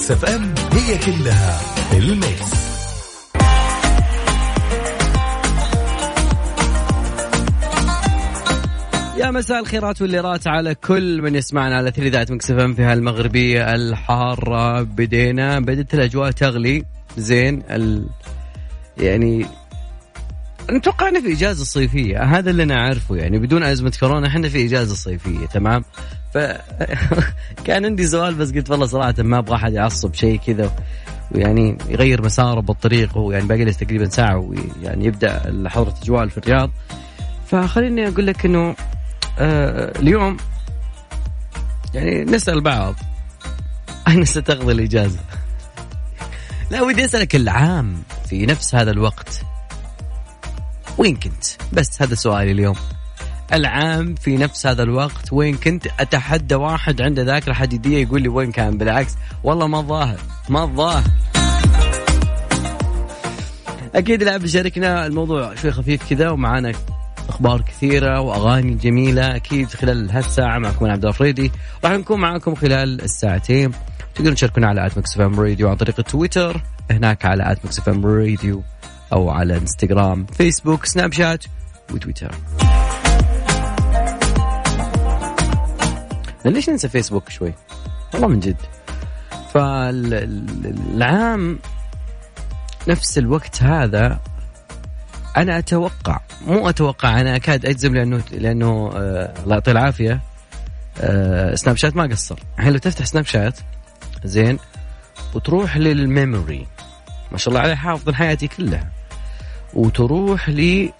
ميكس اف ام هي كلها الميكس. يا مساء الخيرات والليرات على كل من يسمعنا على ثري ذات مكس في هالمغربية الحارة. بدينا بدت الأجواء تغلي. زين ال... يعني نتوقع إنه في إجازة صيفية. هذا اللي أنا أعرفه يعني بدون أزمة كورونا إحنا في إجازة صيفية تمام؟ ف كان عندي سؤال بس قلت والله صراحة ما أبغى أحد يعصب شيء كذا ويعني يغير مساره بالطريق ويعني باقي له تقريبا ساعة ويعني يبدأ حضره اجواء في الرياض فخليني أقول لك إنه آه اليوم يعني نسأل بعض اين ستقضي الإجازة؟ لا ودي أسألك العام في نفس هذا الوقت وين كنت؟ بس هذا سؤالي اليوم العام في نفس هذا الوقت وين كنت أتحدى واحد عنده ذاكره حديديه يقول لي وين كان؟ بالعكس والله ما الظاهر ما الظاهر. أكيد لا بشاركنا الموضوع شوي خفيف كذا ومعانا أخبار كثيرة وأغاني جميلة أكيد خلال هالساعة معكم عبد الفريدي راح نكون معاكم خلال الساعتين. تقدرون تشاركونا على at Mix FM Radio عن طريق التويتر هناك على at Mix FM Radio أو على إنستغرام فيسبوك سناب شات وتويتر. ليش ننسى فيسبوك شوي؟ والله من جد. فالعام نفس الوقت هذا أنا أتوقع مو أتوقع أنا أكاد أجزم لأنه لأنه آه الله يعطيه العافية آه سناب شات ما قصر. الحين لو تفتح سناب شات زين وتروح لل memory ما شاء الله عليه حافظ حياتي كلها وتروح لي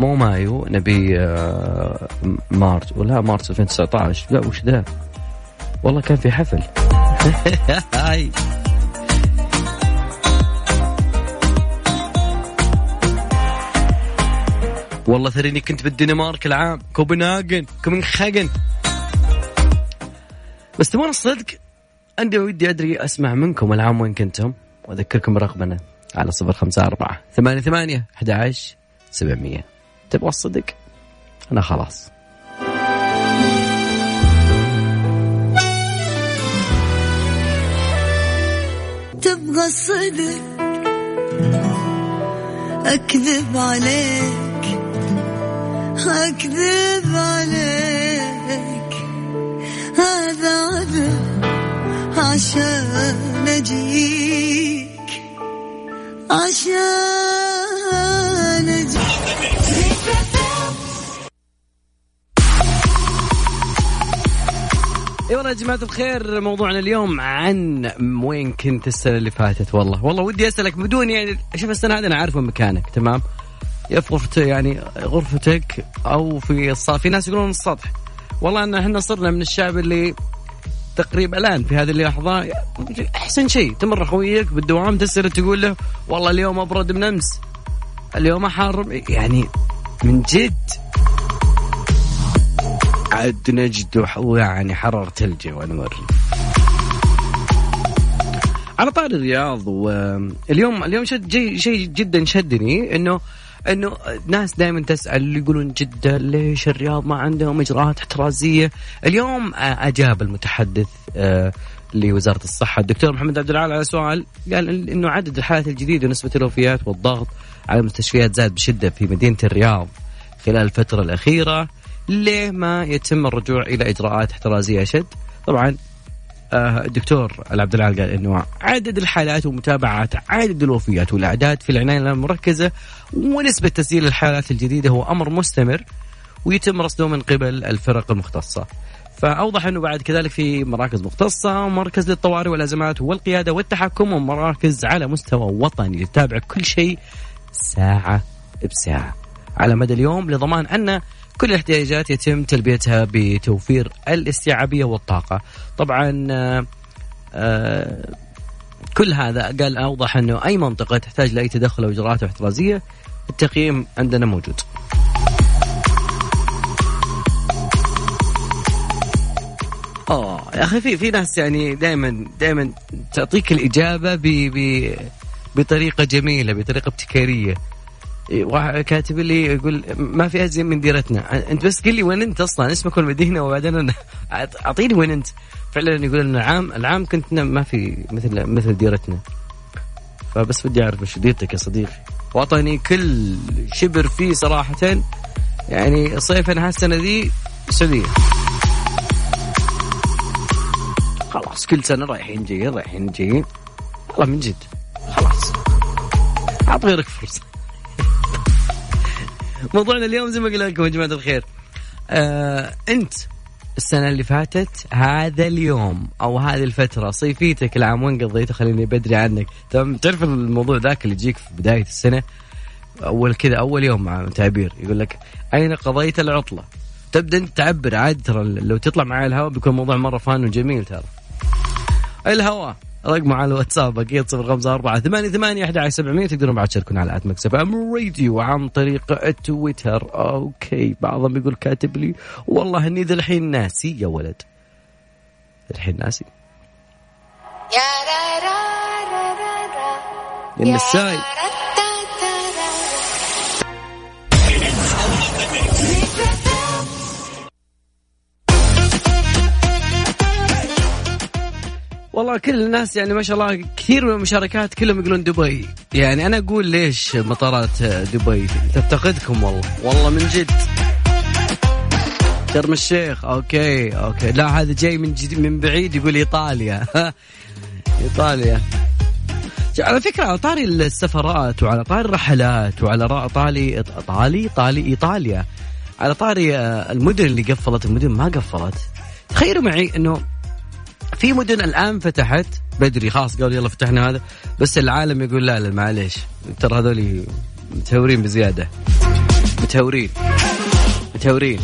مو May و نبي آه مارس. ولا مارس 2019 لا وش ذا؟ والله كان في حفل. هاي. والله ثريني كنت بالدنمارك العام. كوبنهاجن كوبنهاجن بس تبون الصدق عندي ودي أدري أسمع منكم العام وين كنتم. وأذكركم برقمنا على صفر خمسة أربعة ثمانية ثمانية أحد عشر سبعمية. تبغى الصدق؟ أنا خلاص. تبغى الصدق؟ أكذب عليك. أكذب عليك. هذا عذب عشان أجيك. عشان اي والله يا جماعة الخير موضوعنا اليوم عن وين كنت السنة اللي فاتت. والله والله ودي أسألك بدون يعني شوف السنة هذه أنا عارف وين مكانك تمام؟ يا في غرفتك يعني غرفتك أو في السطح في ناس يقولون السطح. والله إن إحنا صرنا من الشعب اللي تقريبا الآن في هذه اللحظة أحسن شيء. تمر خويك بالدوام تسال تقول له والله اليوم أبرد من أمس اليوم حار يعني من جد. عاد نجد يعني حرارة الجو انور على طار الرياض واليوم اليوم شد شيء جدا شدني انه إنه ناس دائما تسأل يقولون جده ليش الرياض ما عندهم إجراءات احترازية؟ اليوم أجاب المتحدث لوزارة الصحة الدكتور محمد عبد العال على سؤال قال إنه عدد الحالات الجديدة ونسبة الوفيات والضغط على المستشفيات زاد بشدة في مدينة الرياض خلال الفترة الأخيرة ليه ما يتم الرجوع إلى إجراءات احترازية أشد؟ طبعا الدكتور العبد العال قال إنه عدد الحالات ومتابعه عدد الوفيات والأعداد في العناية المركزة ونسبة تسجيل الحالات الجديدة هو أمر مستمر ويتم رصده من قبل الفرق المختصة. فأوضح إنه بعد كذلك في مراكز مختصة ومركز للطوارئ والأزمات والقيادة والتحكم ومراكز على مستوى وطني تتابع كل شيء ساعة بساعة على مدى اليوم لضمان أن كل الاحتياجات يتم تلبيتها بتوفير الاستيعابية والطاقة. طبعا آآ آآ كل هذا قال أوضح إنه أي منطقة تحتاج لأي تدخل أو إجراءات احترازية التقييم عندنا موجود. آه يا أخي في في ناس يعني دائما دائما تعطيك الإجابة ب ب بطريقة جميلة بطريقة ابتكارية كاتب لي يقول ما في ازين من ديرتنا. أنت بس قل لي وين أنت أصلا؟ اسمك والمدينة وبعدين أعطيني وين أنت. فعلا يقول ان العام العام كنت ما في مثل مثل ديرتنا. فبس بدي أعرف وش ديرتك يا صديقي. وطني كل شبر فيه صراحة. يعني صيفا هالسنه ذي سعوديه خلاص كل سنة رايحين جايين رايحين جايين. والله من جد. خلاص. اعط غيرك فرصة. موضوعنا اليوم زي ما قلت لكم يا جماعة الخير. آه انت السنة اللي فاتت هذا اليوم أو هذه الفترة صيفيتك العام وين قضيته؟ خليني بدري عنك. تمام تعرف الموضوع ذاك اللي يجيك في بداية السنة؟ أول كذا أول يوم مع تعبير يقول لك أين قضيت العطلة؟ تبدأ أنت تعبر عادي ترى لو تطلع معي الهواء بيكون الموضوع مرة fun وجميل ترى. الهواء. رقمه على الواتساب أكيد صفر خمسة أربعة ثمانية ثمانية أحد عشر سبعمية تقدرون بعد تشاركون على at Mix FM Radio عن طريق التويتر okay بعضهم يقول كاتب لي والله إني ذا الحين ناسي. يا ولد الحين ناسي. يا النساي والله كل الناس يعني ما شاء الله كثير من المشاركات كلهم يقولون دبي. يعني أنا أقول ليش مطارات دبي؟ تفتقدكم والله. والله من جد. شرم الشيخ okay okay. لا هذا جاي من جد من بعيد يقول إيطاليا. إيطاليا. على فكرة على طاري السفرات وعلى طاري الرحلات وعلى طاري طالي طالي إيطاليا. على طاري المدن اللي قفلت المدن ما قفلت. تخيلوا معي إنه في مدن الآن فتحت؟ بدري خلاص قالوا يلا فتحنا هذا. بس العالم يقول لا لا معليش. ترى هذول متهورين بزيادة. متهورين. متهورين.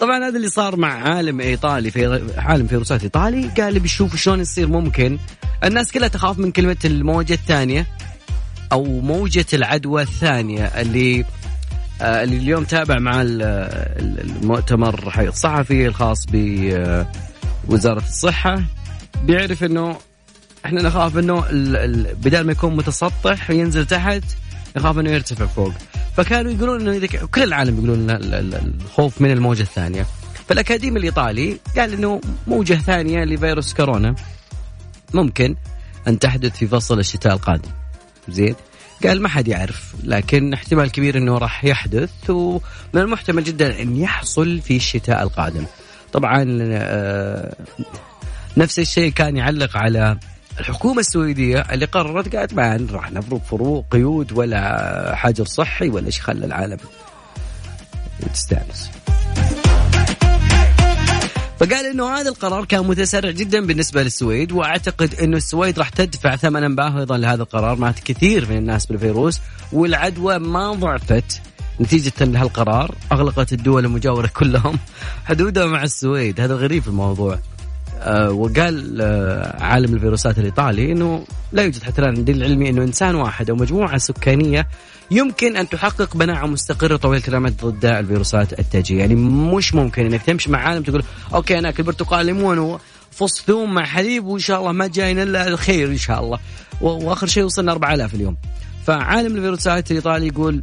طبعا هذا اللي صار مع عالم إيطالي في عالم فيروسات إيطالي. قال بيشوف شلون يصير ممكن. الناس كلها تخاف من كلمة الموجة الثانية أو موجة العدوى الثانية اللي اللي اليوم تابع مع المؤتمر الصحفي الخاص بوزارة الصحة بيعرف إنه إحنا نخاف إنه بدل ما يكون متسطح وينزل تحت نخاف إنه يرتفع فوق. فكانوا يقولون إنه إذا كل العالم يقولون الخوف من الموجة الثانية. فالأكاديمي الإيطالي قال إنه موجة ثانية لفيروس كورونا ممكن أن تحدث في فصل الشتاء القادم. زين؟ قال ما حد يعرف لكن احتمال كبير إنه راح يحدث ومن المحتمل جدا إن يحصل في الشتاء القادم. طبعا آه، نفس الشيء كان يعلق على الحكومة السويدية اللي قررت قالت ما راح نفرض فروق قيود ولا حجر صحي ولا شيء خلى العالم تستانس فقال إنه هذا القرار كان متسرع جدا بالنسبة للسويد وأعتقد إنه السويد راح تدفع ثمنا باهظا لهذا القرار. مات كثير من الناس بالفيروس والعدوى ما ضعفت نتيجة لهالقرار. أغلقت الدول المجاورة كلهم. حدودها مع السويد. هذا غريب الموضوع. وقال آه عالم الفيروسات الإيطالي أنه لا يوجد حتى الآن دليل علمي أنه إنسان واحد أو مجموعة سكانية يمكن أن تحقق مناعه مستقرة طويلة الأمد ضد الفيروسات التاجية، يعني مش ممكن إنك تمشي مع عالم تقول أوكي أنا أكل برتقال ليمون وفص ثوم مع حليب وإن شاء الله ما جاينا إلا الخير إن شاء الله، وآخر شيء وصلنا 4000 اليوم. فعالم الفيروسات الإيطالي يقول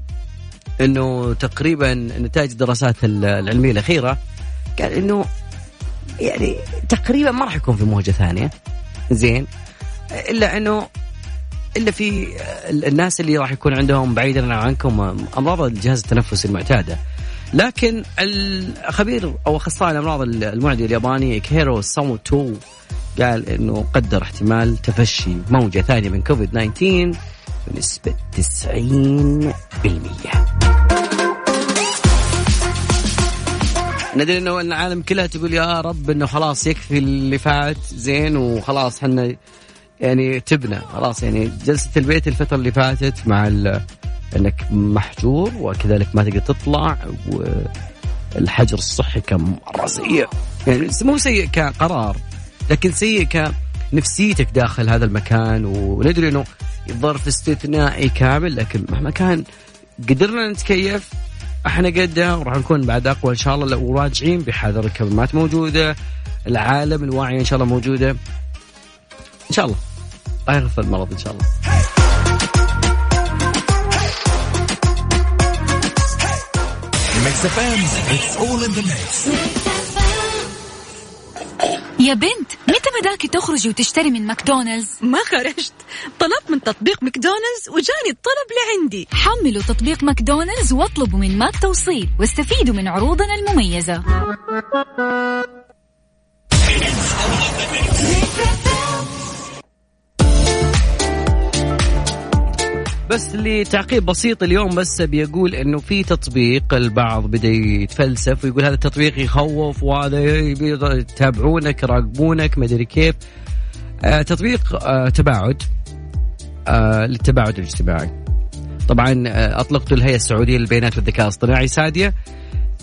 إنه تقريبا نتائج الدراسات العلمية الأخيرة قال إنه يعني تقريبا ما راح يكون في موجة ثانية. زين. إلا إنه إلا في الناس اللي راح يكون عندهم بعيدا عنكم أمراض الجهاز التنفسي المعتادة. لكن الخبير أو أخصائي الأمراض المعديه الياباني كيرو ساموتو قال إنه قدر احتمال تفشي موجة ثانية من كوفيد 19 بنسبة 90% ندري إنه العالم كلها تقول يا رب إنه خلاص يكفي اللي فات زين وخلاص إحنا يعني تبنى خلاص يعني جلسة البيت الفترة اللي فاتت مع إنك محجور وكذلك ما تقدر تطلع والحجر الصحي كان مرة سيء. يعني مو سيء كقرار لكن سيء كنفسيتك داخل هذا المكان وندري إنه ظرف استثنائي كامل لكن مهما كان قدرنا نتكيف إحنا قدها وراح نكون بعد اقوى ان شاء الله لو راجعين بحذر الكلمات موجوده العالم الواعي ان شاء الله موجوده ان شاء الله الله يغفر المرض ان شاء الله يا بنت متى بداكي تخرجي وتشتري من ماكدونالدز؟ ما خرجت. طلبت من تطبيق ماكدونالدز وجاني الطلب لعندي حملوا تطبيق ماكدونالدز واطلبوا من ماك توصيل واستفيدوا من عروضنا المميزة. بس لتعقيب بسيط اليوم بس بيقول إنه في تطبيق البعض بدا يتفلسف ويقول هذا التطبيق يخوف وهذا يتابعونك يراقبونك ما أدري كيف. آه تطبيق آه تباعد. آه للتباعد الاجتماعي. طبعا آه اطلقته الهيئة السعودية للبيانات والذكاء الاصطناعي سادية.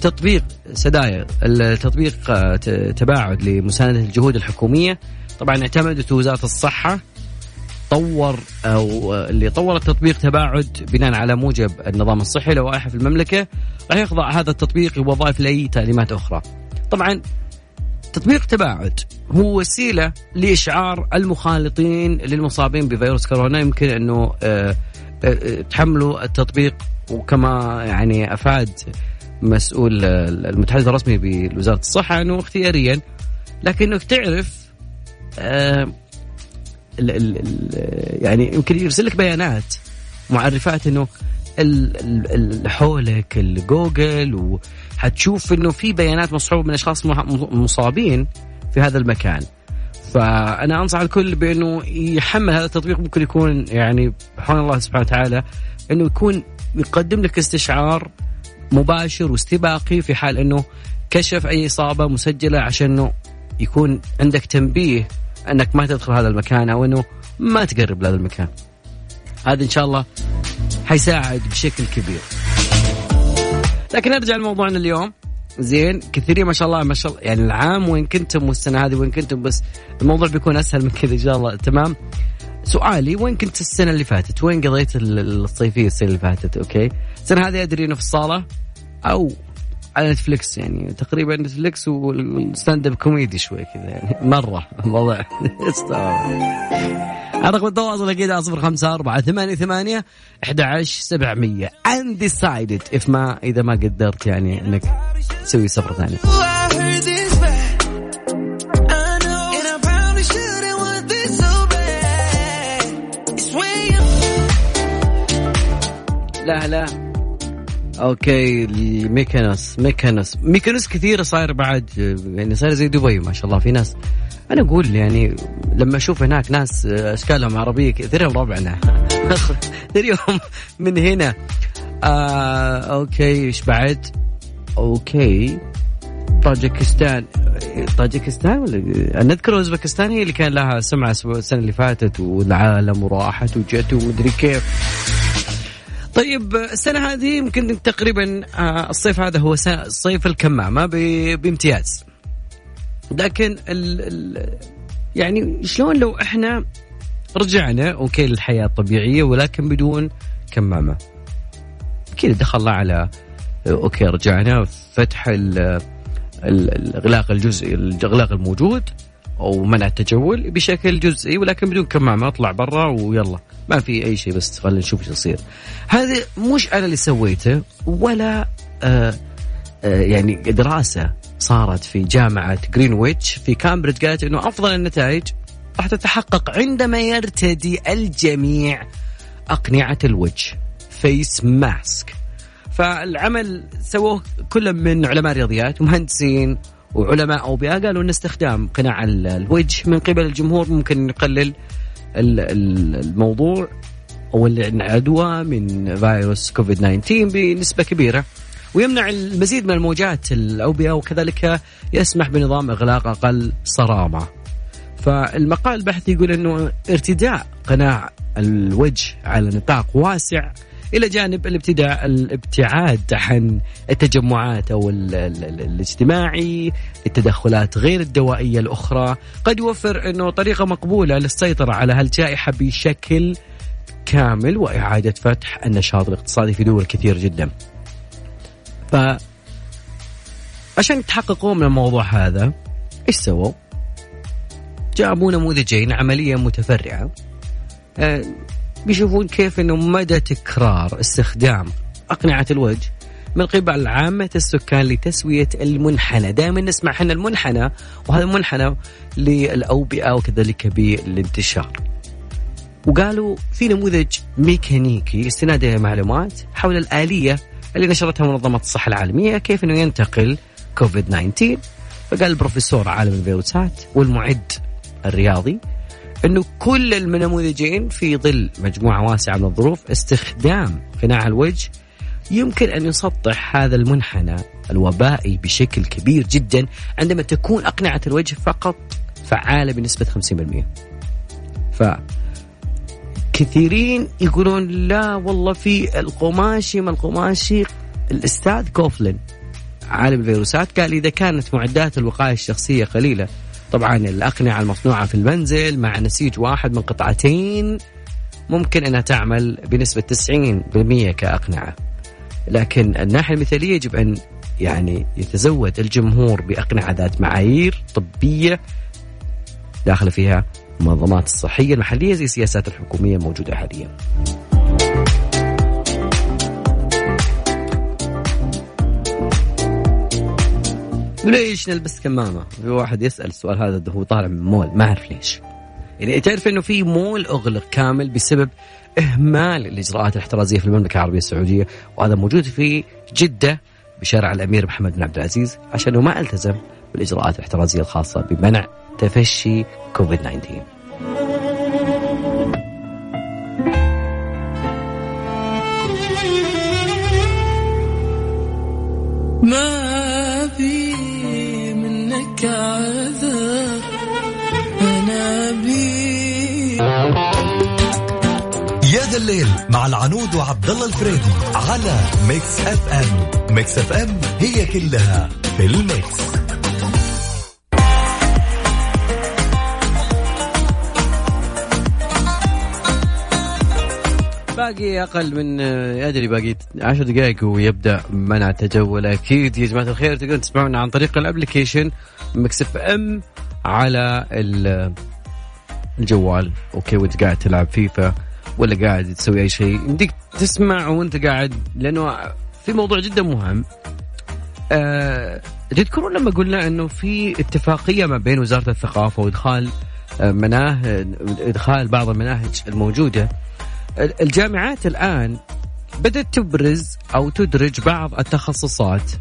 تطبيق سدايا التطبيق آه تباعد لمساندة الجهود الحكومية. طبعا اعتمدته وزاره الصحة. طور أو اللي طور التطبيق تباعد بناء على موجب النظام الصحي لوائح في المملكة راح يخضع هذا التطبيق لوظائف لاي تعليمات أخرى. طبعا تطبيق تباعد هو وسيلة لإشعار المخالطين للمصابين بفيروس كورونا يمكن أنه آه، آه، تحملوا التطبيق وكما يعني أفاد مسؤول آه، المتحدث الرسمي بوزارة الصحة أنه اختياريا لكنك تعرف آه، ال ال ال يعني يمكن يرسل لك بيانات معرفات إنه حولك الجوجل وحتشوف إنه في بيانات مصحوبة من أشخاص مصابين في هذا المكان. فأنا أنصح الكل بإنه يحمل هذا التطبيق ممكن يكون يعني بحول الله سبحانه وتعالى إنه يكون يقدم لك استشعار مباشر واستباقي في حال إنه كشف أي إصابة مسجلة عشان إنه يكون عندك تنبيه أنك ما تدخل هذا المكان أو إنه ما تقرب لهذا المكان. هذا إن شاء الله حيساعد بشكل كبير. لكن نرجع لموضوعنا اليوم زين كثيرين ما شاء الله ما شاء الله يعني العام وين كنتم والسنة هذه وين كنتم بس الموضوع بيكون أسهل من كذا إن شاء الله تمام سؤالي وين كنت السنة اللي فاتت؟ وين قضيت ال- الصيفية السنة اللي فاتت؟ okay؟ السنة هذه أدري إنه في الصالة أو على نتفلكس يعني. تقريبا نتفلكس وال stand-up comedy شوي كذا يعني. مرة. الموضوع استوعب. رقم التواصل أكيد 054 4 8 8 11 700 undecided. If ما إذا ما قدرت يعني إنك تسوي سفرة ثانية. Way لا لا. أوكي ميكانوس ميكانوس. ميكانوس كثير صاير بعد يعني صاير زي دبي ما شاء الله. في ناس أنا أقول يعني لما أشوف هناك ناس أشكالهم عربية كثيرهم ربعنا. كثيرهم من هنا. آه okay إيش بعد؟ okay. طاجكستان. طاجكستان ولا؟ نذكر أوزبكستان هي اللي كان لها سمعة السنة اللي فاتت والعالم وراحت وجت ومدري كيف. طيب السنة هذه يمكن تقريبا آه، الصيف هذا هو صيف الكمامة بامتياز. لكن ال ال يعني شلون لو إحنا رجعنا okay للحياة الطبيعية ولكن بدون كمامة؟ كذا دخلنا على okay رجعنا فتح ال- ال- الإغلاق الجزئي الإغلاق الموجود أو منع التجول بشكل جزئي ولكن بدون كمامة اطلع برا ويلا. ما في أي شيء بس خلينا نشوف إيش يصير. هذا مش أنا اللي سويته ولا آه آه يعني دراسة صارت في جامعة جرينويتش في كامبريدج قالت إنه أفضل النتائج راح تتحقق عندما يرتدي الجميع أقنعة الوجه face mask فالعمل سووه كل من علماء رياضيات ومهندسين وعلماء أوبئة قالوا إن استخدام قناع ال- الوجه من قبل الجمهور ممكن يقلل ال- ال- الموضوع أو العدوى من فيروس كوفيد 19 بنسبة كبيرة ويمنع المزيد من الموجات الأوبئة وكذلك يسمح بنظام إغلاق أقل صرامة. فالمقال البحثي يقول إنه ارتداء قناع الوجه على نطاق واسع إلى جانب الابتداء الابتعاد عن التجمعات أو ال ال ال الاجتماعي التدخلات غير الدوائية الأخرى قد يوفر إنه طريقة مقبولة للسيطرة على هالجائحة بشكل كامل وإعادة فتح النشاط الاقتصادي في دول كثير جدا. ف عشان يتحققوا من الموضوع هذا إيش سووا؟ جابوا نموذجين عملية متفرعة آه، بيشوفون كيف إنه مدى تكرار استخدام أقنعة الوجه من قبل عامة السكان لتسوية المنحنى. دائما نسمع إحنا المنحنى وهذا المنحنى للأوبئة وكذلك بالانتشار. وقالوا في نموذج ميكانيكي استناد إلى معلومات حول الآلية اللي نشرتها منظمة الصحة العالمية كيف إنه ينتقل كوفيد 19 فقال البروفيسور عالم الفيروسات والمعد الرياضي إنه كل النموذجين في ظل مجموعة واسعة من الظروف استخدام قناع الوجه يمكن أن يسطح هذا المنحنى الوبائي بشكل كبير جدا عندما تكون أقنعة الوجه فقط فعالة بنسبة 50%. ف كثيرين يقولون لا والله في القماشي ما القماشي الأستاذ كوفلين عالم الفيروسات قال إذا كانت معدات الوقاية الشخصية قليلة طبعا الأقنعة المصنوعة في المنزل مع نسيج واحد من قطعتين ممكن أنها تعمل بنسبة 90% كأقنعة. لكن الناحية المثالية يجب أن يعني يتزود الجمهور بأقنعة ذات معايير طبية داخل فيها المنظمات الصحية المحلية زي السياسات الحكومية الموجودة حاليا. ليش نلبس كمامة؟ في واحد يسأل السؤال هذا هو طالع من مول ما أعرف ليش يعني تعرف إنه في مول أغلق كامل بسبب إهمال الإجراءات الاحترازية في المملكة العربية السعودية وهذا موجود في جدة بشارع الأمير محمد بن عبد العزيز عشانه ما التزم بالإجراءات الاحترازية الخاصة بمنع تفشي كوفيد 19 ما الليل مع العنود وعبد الله الفريدي على Mix FM Mix FM هي كلها في ال mix. باقي أقل من أدري باقي 10 دقائق ويبدأ منع التجول. أكيد يا جماعة الخير تقدرون تسمعونا عن طريق ال application Mix FM على ال- الجوال. okay وأنت قاعد تلعب فيفا. ولا قاعد تسوي أي شيء. يمديك تسمع وأنت قاعد لأنه في موضوع جدا مهم. أه تذكرون لما قلنا إنه في اتفاقية ما بين وزارة الثقافة وإدخال آه، مناهج إدخال بعض المناهج الموجودة؟ الجامعات الآن بدأت تبرز أو تدرج بعض التخصصات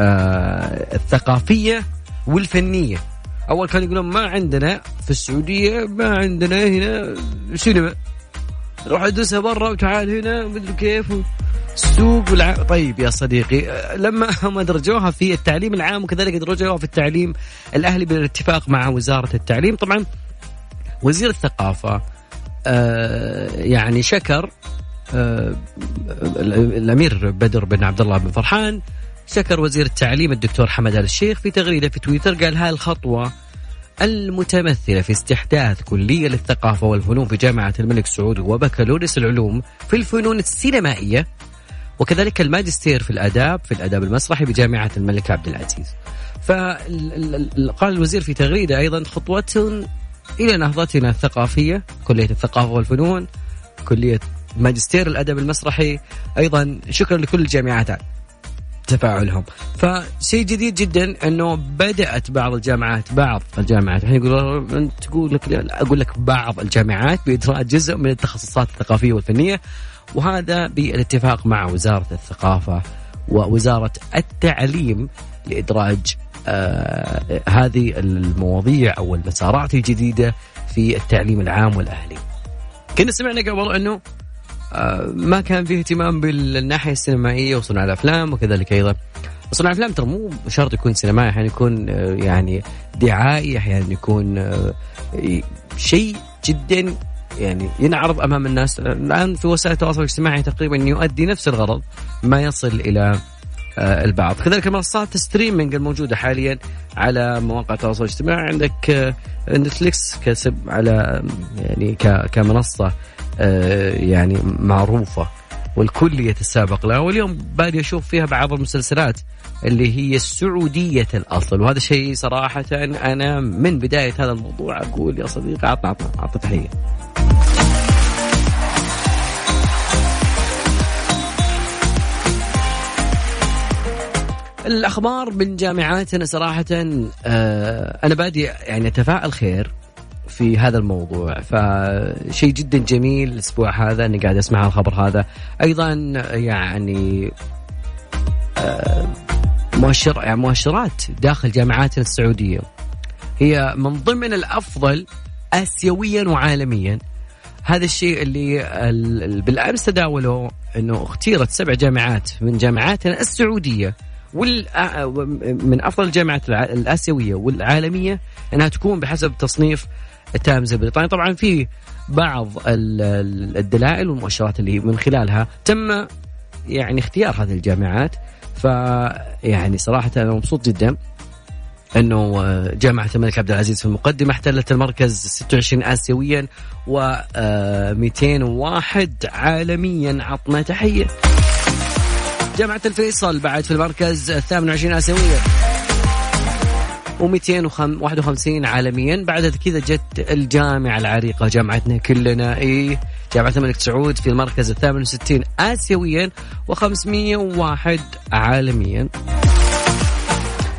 آه، الثقافية والفنية. أول كانوا يقولون ما عندنا في السعودية ما عندنا هنا سينما روح ادرسها برا وتعال هنا مدري كيف السوق والع... طيب يا صديقي لما هم ادرجوها في التعليم العام وكذلك ادرجوها في التعليم الأهلي بالاتفاق مع وزارة التعليم. طبعا وزير الثقافة آه، يعني شكر آه، ال- الأمير بدر بن عبد الله بن فرحان شكر وزير التعليم الدكتور حمد آل الشيخ في تغريدة في تويتر قال هاي الخطوة المتمثلة في استحداث كلية للثقافة والفنون في جامعة الملك سعود وبكالوريوس العلوم في الفنون السينمائية وكذلك الماجستير في الآداب في الآداب المسرحي بجامعة الملك عبد العزيز. فقال الوزير في تغريدة أيضا خطوة إلى نهضتنا الثقافية كلية الثقافة والفنون كلية ماجستير الادب المسرحي أيضا شكرا لكل الجامعات تفاعلهم فشيء جديد جدا إنه بدأت بعض الجامعات بعض الجامعات الحين يقولوا أنت تقول لك أقول لك بعض الجامعات بإدراج جزء من التخصصات الثقافية والفنية وهذا بالاتفاق مع وزارة الثقافة ووزارة التعليم لإدراج آه هذه المواضيع أو المسارات الجديدة في التعليم العام والأهلي. كنا سمعنا قبل إنه ما كان فيه اهتمام بالناحية السينمائية وصناع الأفلام وكذلك أيضا. صناع الأفلام ترى مو شرط يكون سينمائي أحيانا يكون آه يعني دعائي أحيانا يكون آه شيء جدا يعني ينعرض أمام الناس. الآن في وسائل التواصل الاجتماعي تقريبا يؤدي نفس الغرض ما يصل إلى آه، البعض. كذلك منصات الستريمينج الموجودة حاليا على مواقع التواصل الاجتماعي. عندك آه، نتفليكس كسب على يعني ك- كمنصة آه، يعني معروفة والكل يتسابق لها. واليوم بادي أشوف فيها بعض المسلسلات اللي هي سعودية الأصل. وهذا شيء صراحة أنا من بداية هذا الموضوع أقول يا صديقي عطنا عطنا عطنا تحية. الأخبار من جامعاتنا صراحة آه أنا بادي يعني اتفائل خير. في هذا الموضوع. فشيء جدا جميل الأسبوع هذا إني قاعد أسمع الخبر هذا. أيضا يعني آه مؤشر يعني مؤشرات داخل جامعاتنا السعودية. هي من ضمن الأفضل اسيويا وعالميا. هذا الشيء اللي ال- بالأمس تداولوا إنه اختيرت سبع جامعات من جامعاتنا السعودية وال من أفضل الجامعات الآسيوية والعالمية إنها تكون بحسب تصنيف التايمز البريطاني طبعا في بعض ال- ال- الدلائل والمؤشرات اللي من خلالها تم يعني اختيار هذه الجامعات. ف يعني صراحة أنا مبسوط جدا إنه آه، جامعة الملك عبد العزيز في المقدمة احتلت المركز 26 اسيويا و آه، 201 عالميا. عطنا تحية. جامعة الفيصل بعد في المركز 28 اسيويا. و251 عالميا. بعد كذا جت الجامعة العريقة جامعتنا كلنا. إيه جامعة الملك سعود في المركز ال 68 اسيويا و501 عالميا.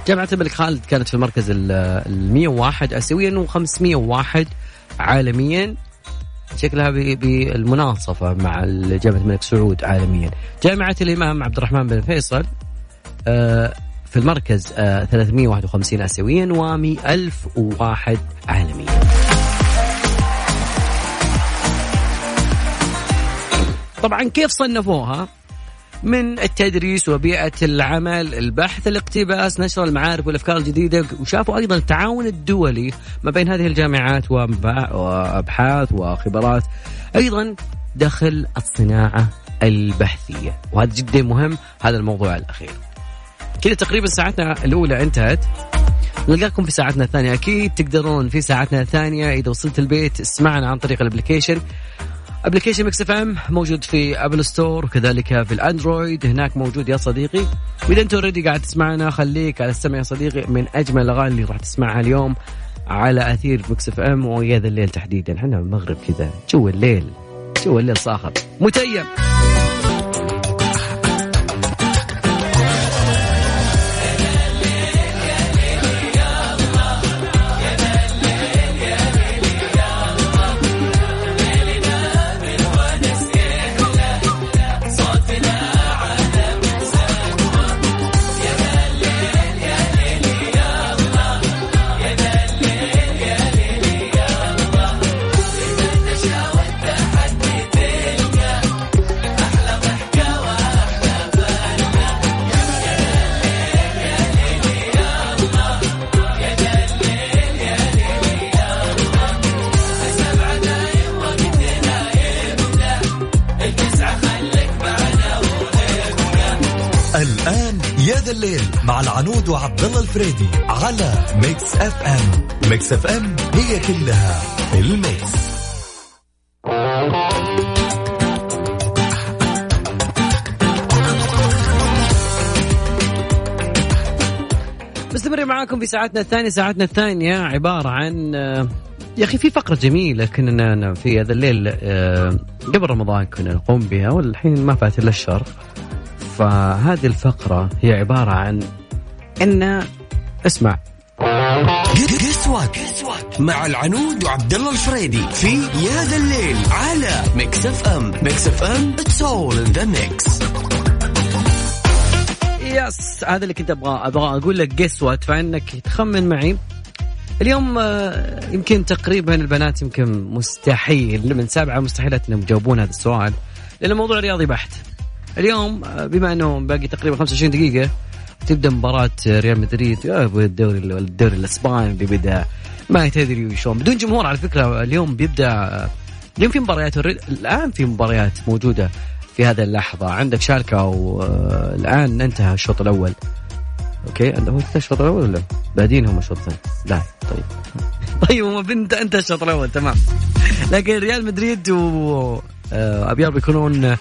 جامعة الملك خالد كانت في المركز ال ال 101 آسيويا و501 عالميا. شكلها بالمناصفة مع جامعة الملك سعود عالميا. جامعة الإمام عبد الرحمن بن فيصل آه، في المركز آه، 351 آسيويا و1001 عالميا. طبعا كيف صنفوها؟ من التدريس وبيئة العمل البحث الاقتباس نشر المعارف والأفكار الجديدة وشافوا أيضا التعاون الدولي ما بين هذه الجامعات وأبحاث وخبرات. أيضا دخل الصناعة البحثية وهذا جدا مهم. هذا الموضوع الأخير. كذا تقريبا ساعتنا الأولى انتهت. نلقاكم في ساعتنا الثانية. أكيد تقدرون في ساعتنا الثانية إذا وصلت البيت اسمعنا عن طريق ال application، application Mix FM موجود في Apple Store وكذلك في ال Android. هناك موجود يا صديقي. وإذا أنت already قاعد تسمعنا خليك على السمع يا صديقي من أجمل الأغاني اللي راح تسمعها اليوم على أثير Mix FM ويا ذا الليل تحديدا. إحنا المغرب كذا. جو الليل. جو الليل صاخر متيم. الليل مع العنود وعبد الله الفريدي على Mix FM Mix FM هي كلها ال mix. مستمرين معاكم في ساعتنا الثانية. ساعتنا الثانية عبارة عن آه، يا أخي في فقرة جميلة كنا في هذا الليل آه، قبل رمضان كنا نقوم بها والحين ما فات إلا الشهر. فهذه الفقرة هي عبارة عن أن اسمع. مع العنود وعبد الله الفريدي في يا ذا الليل على Mix FM Mix FM it's all in the mix yes هذا اللي كنت أبغى أبغى أقول لك guess what فانك تخمن معي. اليوم آه، يمكن تقريبا البنات يمكن مستحيل من سبعة مستحيلات إنهم يجاوبون هذا السؤال لأن الموضوع رياضي بحت. اليوم بما أنه باقي تقريبا 25 دقيقة تبدأ مباراة ريال مدريد. يا أبو الدوري الدوري الإسباني بيبدأ. ما تدري شلون بدون جمهور على فكرة اليوم بيبدأ اليوم في مباريات الآن في مباريات موجودة في هذه اللحظة. عندك شالكا والان انتهى الشوط الأول. okay؟ هو انتهى الشوط الأول ولا؟ بادين هم الشوط الثاني. لا طيب. طيب هم بنت انت الشوط الأول تمام. لكن ريال مدريد و آه، بيكونون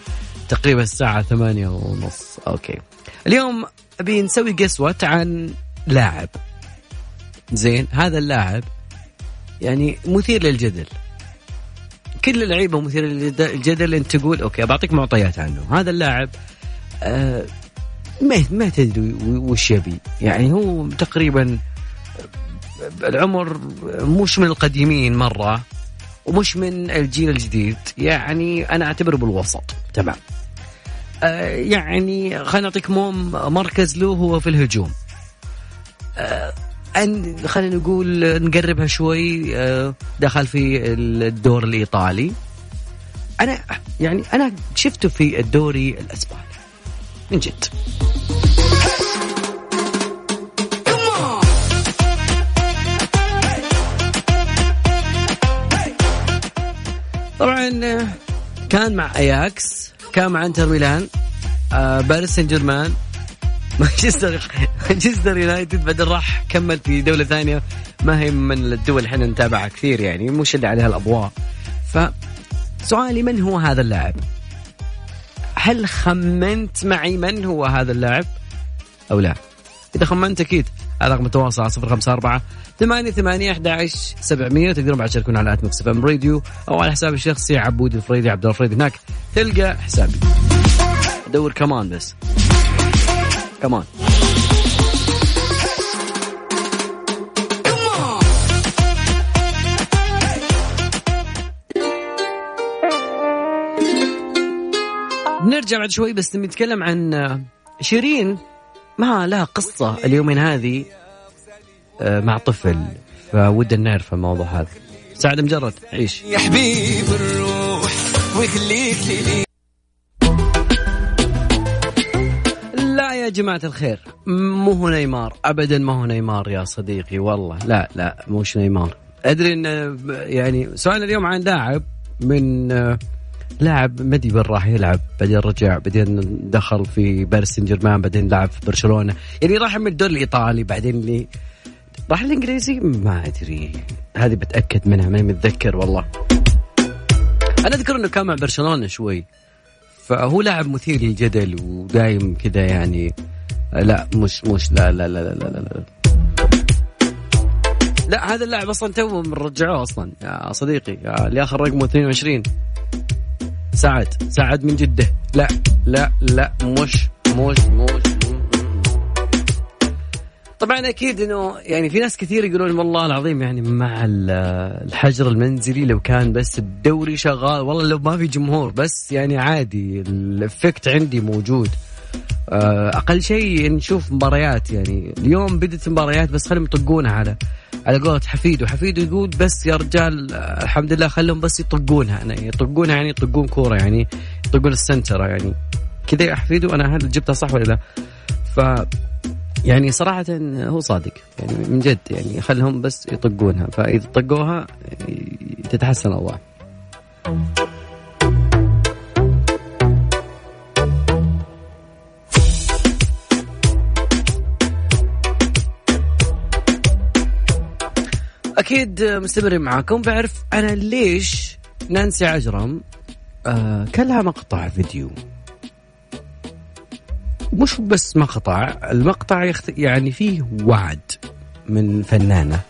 تقريبا الساعة ثمانية ونص. okay. اليوم أبي نسوي guess who عن لاعب. زين هذا اللاعب يعني مثير للجدل. كل اللعيبة مثيرة للجدل أنت تقول okay بعطيك معطيات عنه. هذا اللاعب آه ما ما تدري وش يبي. يعني هو تقريبا العمر مش من القديمين مرة ومش من الجيل الجديد. يعني أنا أعتبره بالوسط. تمام. يعني خلينا نعطيك موم مركز له هو في الهجوم. آه أن خلينا نقول نقربها شوي آه دخل في الدور الإيطالي. أنا يعني أنا شفته في الدوري الأسباني. من جد. طبعا آه، كان مع أياكس. كان مع انتر ميلان آه باريس سان جيرمان مانشستر مانشستر يونايتد بعدين راح كمل في دولة ثانية ما هي من الدول إحنا نتابعها كثير يعني مش اللي عليها الاضواء فسؤالي من هو هذا اللاعب؟ هل خمنت معي من هو هذا اللاعب أو لا؟ إذا خمنت أكيد هذا رقم التواصل 054 ثمانية ثمانية أحد عشر سبعمية تقدرون بعد تشاركون على at Mix Radio أو على حسابي الشخصي عبود الفريدي عبد الفريدي هناك. تلقى حسابي. دور كمان بس. كمان نرجع بعد شوي بس نتكلم عن شيرين. ما لها قصة اليومين هذه آه، مع طفل فودنا نعرف الموضوع هذا. سعد مجرد عيش. يا حبيب الروح وخليك لي. لا يا جماعة الخير مو هو نيمار أبدا ما هو نيمار يا صديقي والله. لا لا مش نيمار. أدري أن يعني سؤالنا اليوم عن لاعب من لاعب مدي وين راح يلعب بعدين رجع بعدين دخل في باريس سان جيرمان بعدين لعب في برشلونة. يعني راح من الدوري الإيطالي بعدين اللي راح الإنجليزي؟ ما أدري. هذه بتأكد منها ماني متذكر والله. أنا أذكر أنه كان مع برشلونة شوي. فهو لاعب مثير للجدل ودايم كذا يعني. لا مش مش لا لا لا لا لا, لا, لا. هذا اللاعب أصلا تو رجعوه أصلا. يا صديقي اللي اخر رقمه 22 سعد. سعد من جدة. لا لا لا مش مش مش. طبعا أكيد إنه يعني في ناس كثير يقولون والله العظيم يعني مع ال- الحجر المنزلي لو كان بس الدوري شغال والله لو ما في جمهور بس يعني عادي الإفكت عندي موجود. أقل شيء نشوف مباريات يعني. اليوم بدت مباريات بس خليهم يطقونها على على قولة حفيد وحفيد يقول بس يا رجال آه، الحمد لله خلهم بس يطقونها. يعني يطقونها يعني يطقون كورة يعني يطقون السنتره يعني. كذا يا حفيد وأنا هل جبتها صح ولا لا؟ ف يعني صراحة هو صادق يعني من جد يعني خلهم بس يطقونها. فإذا طقوها ي- تتحسن الأوضاع. أكيد مستمرين معاكم. بعرف أنا ليش نانسي عجرم؟ آه كان لها مقطع فيديو. مش بس مقطع المقطع يخت... يعني فيه وعد من فنانة.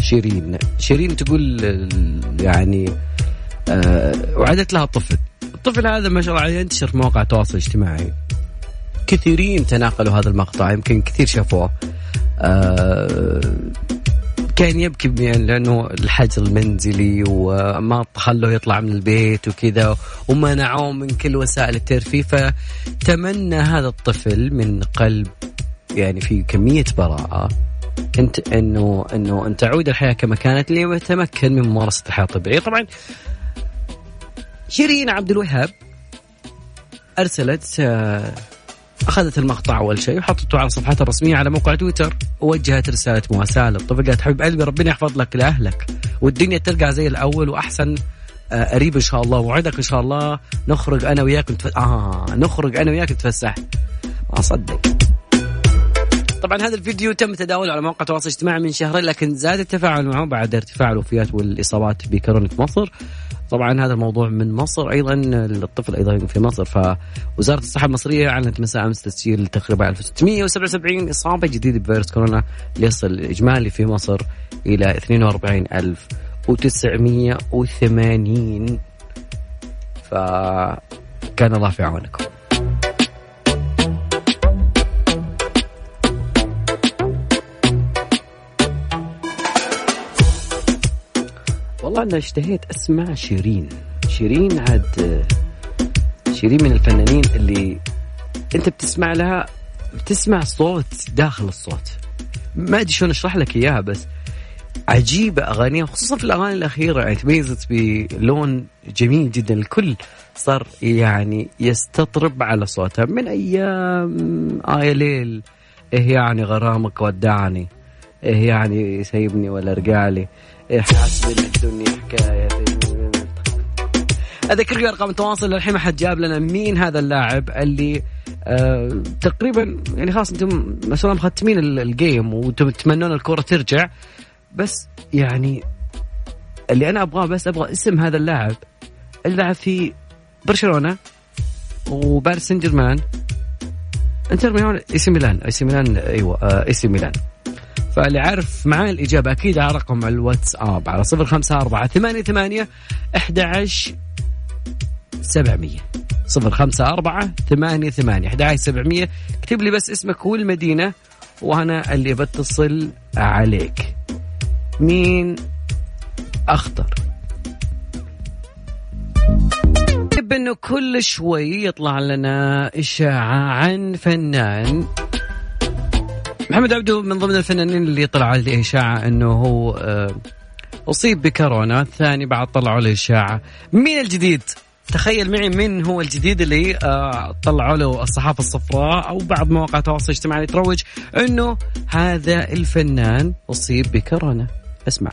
شيرين. شيرين تقول يعني آه وعدت لها طفل. الطفل هذا ما شاء الله عليه ينتشر في مواقع التواصل الاجتماعي. كثيرين تناقلوا هذا المقطع يمكن كثير شافوه. آه كان يبكي يعني لأنه الحجر المنزلي وما خلوه يطلع من البيت وكذا ومنعوه من كل وسائل الترفيه. فتمنى هذا الطفل من قلب يعني في كمية براءة انت انه إنه أن تعود الحياة كما كانت ليتمكن من ممارسة الحياة الطبيعية. طبعا شيرين عبد الوهاب أرسلت آه، أخذت المقطع أول شيء وحطته على صفحتها الرسميه على موقع تويتر. ووجهت رسالة مواساه للطفل قالت حبيب قلبي ربنا يحفظ لك لأهلك. والدنيا ترجع زي الأول وأحسن. آه، قريب إن شاء الله وعدك إن شاء الله. نخرج أنا وياك نتف... آه نخرج أنا وياك نتفسح ما اصدق طبعا هذا الفيديو تم تداوله على مواقع التواصل الاجتماعي من شهرين لكن زاد التفاعل معه بعد ارتفاع الوفيات والإصابات بكورونا مصر. طبعا هذا الموضوع من مصر أيضا الطفل أيضا في مصر فوزارة الصحة المصرية أعلنت مساء أمس تسجيل تقريبا 1677 إصابة جديدة بفيروس كورونا ليصل الإجمالي في مصر إلى 42980 فكان الله في عونكم. والله أنا اشتهيت أسمع شيرين. شيرين عاد آه، شيرين من الفنانين اللي أنت بتسمع لها بتسمع صوت داخل الصوت. ما أدري شلون أشرح لك إياها بس عجيبة أغانيها خصوصا في الأغاني الأخيرة. يعني تميزت بلون جميل جدا. الكل صار يعني يستطرب على صوتها. من أيام آية ليل إيه يعني غرامك ودعني إيه يعني سيبني ولا رجالي إيه حاسب إن الدنيا حكاية أذكر أرقام التواصل للحين ما حد جاب لنا مين هذا اللاعب اللي آه تقريبا يعني خلاص أنتم ما شاء الله مختمين ال- ال game وتتمنون الكرة ترجع. بس يعني اللي أنا أبغاه بس أبغى اسم هذا اللاعب. اللي لعب في برشلونة وباريس سان جيرمان. إنتر ميلان AC Milan AC Milan إيوه آه، AC Milan. فاللي عارف معاه الإجابة أكيد على رقم الواتساب على صفر خمسة أربعة ثمانية ثمانية أحد سبعمية. صفر خمسة أربعة ثمانية ثمانية أحد سبعمية. اكتب لي بس اسمك والمدينة وأنا اللي بتصل عليك. مين أخطر؟ يحب إنه كل شوي يطلع لنا إشاعة عن فنان محمد عبده من ضمن الفنانين اللي طلع عليه اشاعه إنه هو آه، أصيب بكورونا الثاني بعد طلعوا له اشاعه مين الجديد؟ تخيل معي من هو الجديد اللي آه، طلعوا له الصحافة الصفراء أو بعض مواقع التواصل الاجتماعي تروج إنه هذا الفنان أصيب بكورونا. اسمع.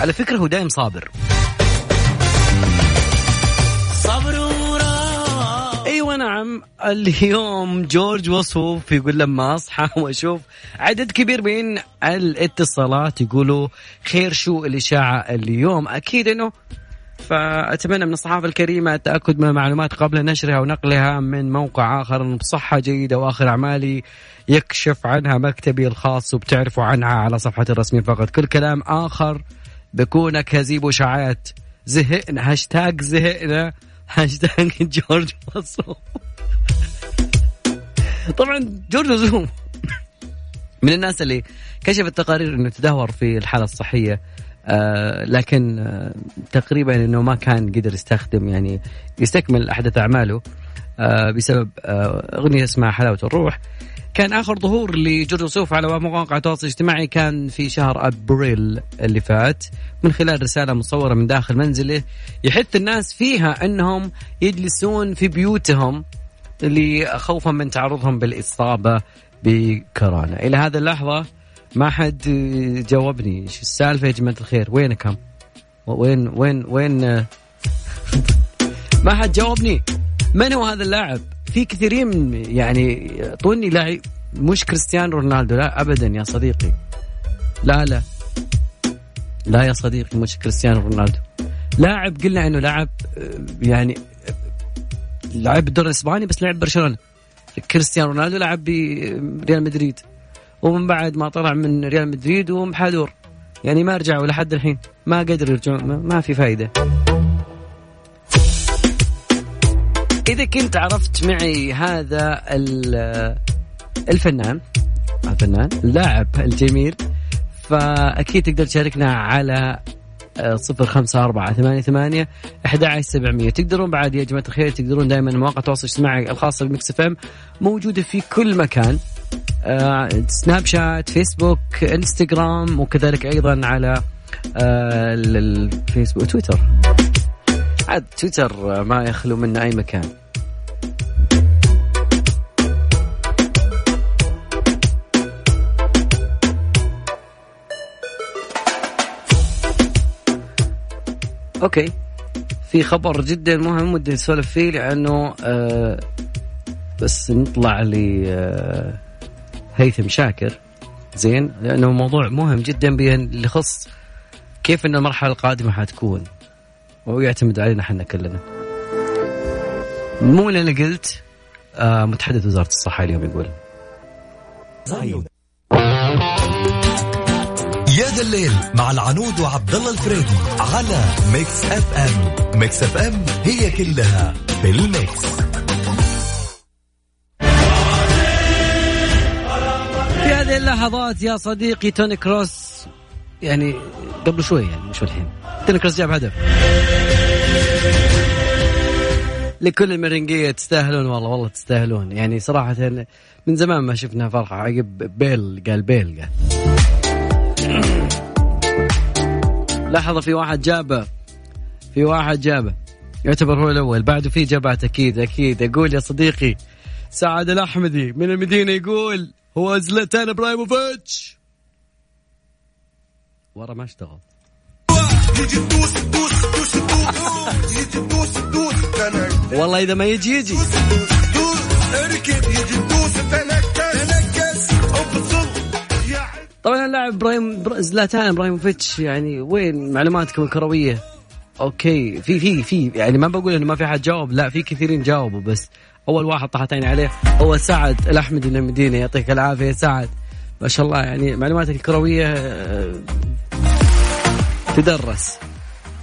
على فكرة هو دايم صابر. نعم اليوم جورج وصوف يقول لما أصحى وأشوف عدد كبير من الاتصالات يقولوا خير شو الإشاعة اليوم. أكيد إنه فأتمنى من الصحافة الكريمة التأكد من المعلومات قبل نشرها ونقلها من موقع آخر بصحه جيدة وآخر أعمالي يكشف عنها مكتبي الخاص وبتعرفوا عنها على صفحة الرسمية فقط. كل كلام آخر بكون كذيب وشعات. زهقنا هاشتاج زهقنا. هاشتاج جورج وسوف طبعا جورج وسوف من الناس اللي كشفت تقارير إنه تدهور في الحالة الصحية آه لكن آه تقريبا إنه ما كان قدر يستخدم يعني يستكمل أحدث أعماله آه بسبب آه أغنية اسمها حلاوة الروح. كان آخر ظهور لجورج وسوف على مواقع التواصل الاجتماعي كان في شهر أبريل اللي فات من خلال رسالة مصورة من داخل منزله يحث الناس فيها إنهم يجلسون في بيوتهم خوفا من تعرضهم بالإصابة بكورونا. إلى هذه اللحظة ما حد جاوبني. شو السالفة يا جماعة الخير؟ وينكم وين وين وين؟ ما حد جاوبني. من هو هذا اللاعب؟ في كثيرين يعني طوني لاعب مش كريستيانو رونالدو لا ابدا يا صديقي. لا لا. لا يا صديقي مش كريستيانو رونالدو. لاعب قلنا إنه لاعب يعني لعب بالدوري الإسباني بس لعب برشلونة. كريستيانو رونالدو لعب بريال مدريد. ومن بعد ما طلع من ريال مدريد وهم حادور يعني ما رجعوا لحد الحين. ما قدروا يرجعون. ما- في فايدة. إذا كنت عرفت معي هذا ال- الفنان الفنان اللاعب الجميل فأكيد تقدر تشاركنا على صفر خمسة أربعة ثمانية ثمانية أحد سبعمية. تقدرون بعد يا جماعة الخير تقدرون دائما مواقع التواصل الاجتماعي الخاصة ب Mix FM موجودة في كل مكان. آه، سناب شات فيسبوك إنستغرام وكذلك أيضا على آه، ال- الفيسبوك تويتر. عاد تويتر آه، ما يخلو منه أي مكان. أوكي. في خبر جدا مهم ودي نسولف فيه لأنه آه بس نطلع ل آه هيثم شاكر. زين؟ لأنه موضوع مهم جدا يخص كيف إن المرحلة القادمة حتكون. وهو يعتمد علينا إحنا كلنا. مو اللي أنا قلت آه متحدث وزارة الصحة اليوم يقول. يا ذا الليل مع العنود وعبد الله الفريدي على Mix FM. Mix FM هي كلها في ال mix. لحظات يا صديقي توني كروس يعني قبل شوي يعني مش الحين. توني كروس جاب هدف. لكل الميرنجية تستاهلون والله والله تستاهلون. يعني صراحة من زمان ما شفنا فرحة. عقب بيل قال بيل قال. لحظة في واحد جابه. في واحد جابه. يعتبر هو الأول. بعده في جبعت أكيد أكيد. أقول يا صديقي سعد الأحمدي من المدينة يقول هو زلتان إبراهيموفيتش. ورا ما اشتغل. والله إذا ما يجي يجي. طبعا اللاعب إبراهيم بر- زلاتان إبراهيموفيتش يعني وين معلوماتكم الكروية؟ أوكي في في في يعني ما بقول إنه ما في حد جاوب لا في كثيرين جاوبوا بس أول واحد طاحت عيني عليه هو سعد الأحمدي من المدينة يعطيك العافية سعد. ما شاء الله يعني معلوماتك الكروية آه، تدرس.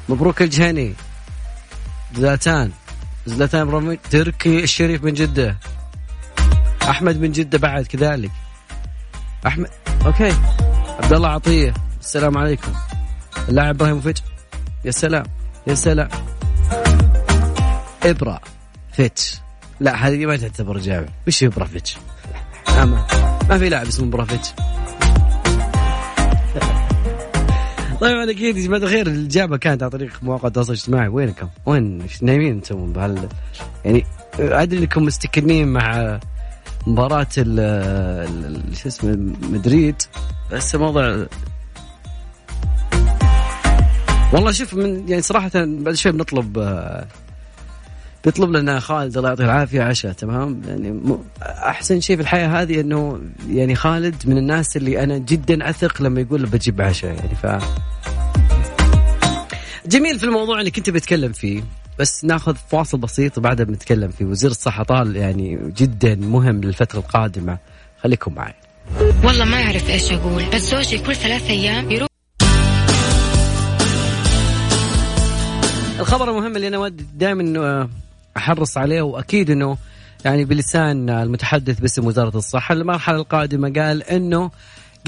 مبروك الجهني. زلاتان. زلاتان إبراهيموفيتش تركي الشريف من جدة. أحمد من جدة بعد كذلك. أحمد okay. عبد الله عطية السلام عليكم. اللاعب ابراهيموفيتش يا سلام يا سلام. ابرا فيتش لا هذه ما تعتبر جامع وش ابرا فيتش ما, ما في لاعب اسمه ابرا فيتش طيب أكيد يا جماعة الخير؟ الإجابة كانت عن طريق مواقع التواصل الاجتماعي. وينكم؟ وين نايمين أنتم؟ بهال يعني أدري إنكم مستكنين مع مباراة شو اسمه مدريد. بس موضوع والله شوف من يعني صراحة بعد شوي بنطلب بيطلب لنا خالد الله يعطيه العافية عشاء تمام؟ يعني أحسن شيء في الحياة هذه إنه يعني خالد من الناس اللي أنا جدا أثق لما يقول بجيب عشاء يعني ف جميل في الموضوع اللي كنت بتكلم فيه. بس ناخذ فاصل بسيط وبعدها بنتكلم فيه وزير الصحة. طال يعني جدا مهم للفترة القادمة. خليكم معي. والله ما أعرف إيش أقول بس زوجي كل ثلاث أيام يروح الخبر المهم اللي أنا ودي دائما أحرص عليه وأكيد إنه يعني بلسان المتحدث باسم وزارة الصحة. المرحلة القادمة قال إنه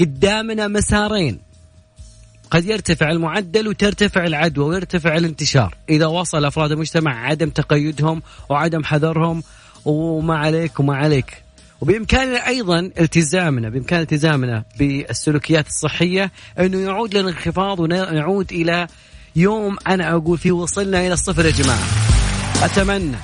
قدامنا مسارين. قد يرتفع المعدل وترتفع العدوى ويرتفع الانتشار. إذا وصل أفراد المجتمع عدم تقيدهم وعدم حذرهم وما عليك وما عليك. وبإمكاننا أيضا التزامنا بإمكان التزامنا بالسلوكيات الصحية أنه يعود لنا انخفاض ونعود إلى يوم أنا أقول فيه وصلنا إلى الصفر يا جماعة. أتمنى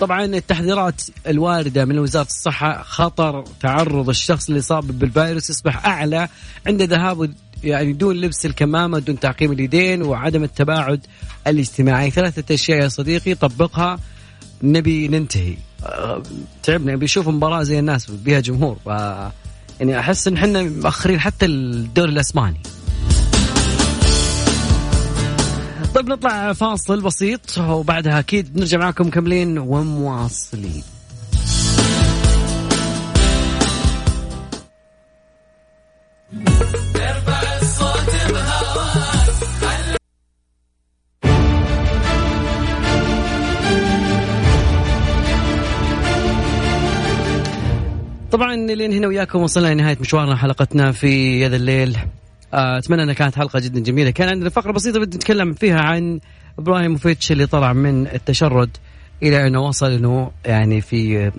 طبعا التحذيرات الواردة من وزارة الصحة خطر تعرض الشخص للاصابه بالفيروس يصبح أعلى عند ذهابه يعني دون لبس الكمامة دون تعقيم اليدين وعدم التباعد الاجتماعي. ثلاثة أشياء يا صديقي طبقها. نبي ننتهي. أه، تعبنا نبي نشوف مباراة زي الناس بها جمهور. ف يعني أحس إن إحنا مأخرين حتى الدوري الأسباني. طيب نطلع فاصل بسيط وبعدها أكيد نرجع معكم مكملين ومواصلين. طبعا لين هنا وياكم وصلنا لنهاية مشوارنا حلقتنا في هذا الليل. أتمنى إنها كانت حلقة جدا جميلة. كان عندنا فقرة بسيطة بدي نتكلم فيها عن إبراهيم فيتش اللي طلع من التشرد إلى أنه وصل إنه يعني في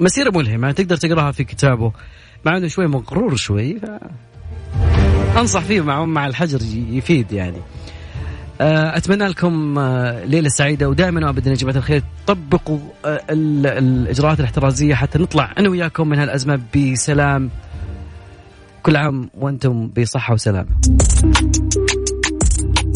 مسيرة ملهمة. تقدر تقراها في كتابه. مع إنه شوي مغرور شوي ف أنصح فيه مع مع الحجر يفيد يعني. آه، أتمنى لكم آه، ليلة سعيدة. ودائما وابدا يا جماعة الخير طبقوا آه، ال- الإجراءات الاحترازية حتى نطلع أنا وياكم من هالأزمة بسلام. كل عام وأنتم بصحة وسلامة.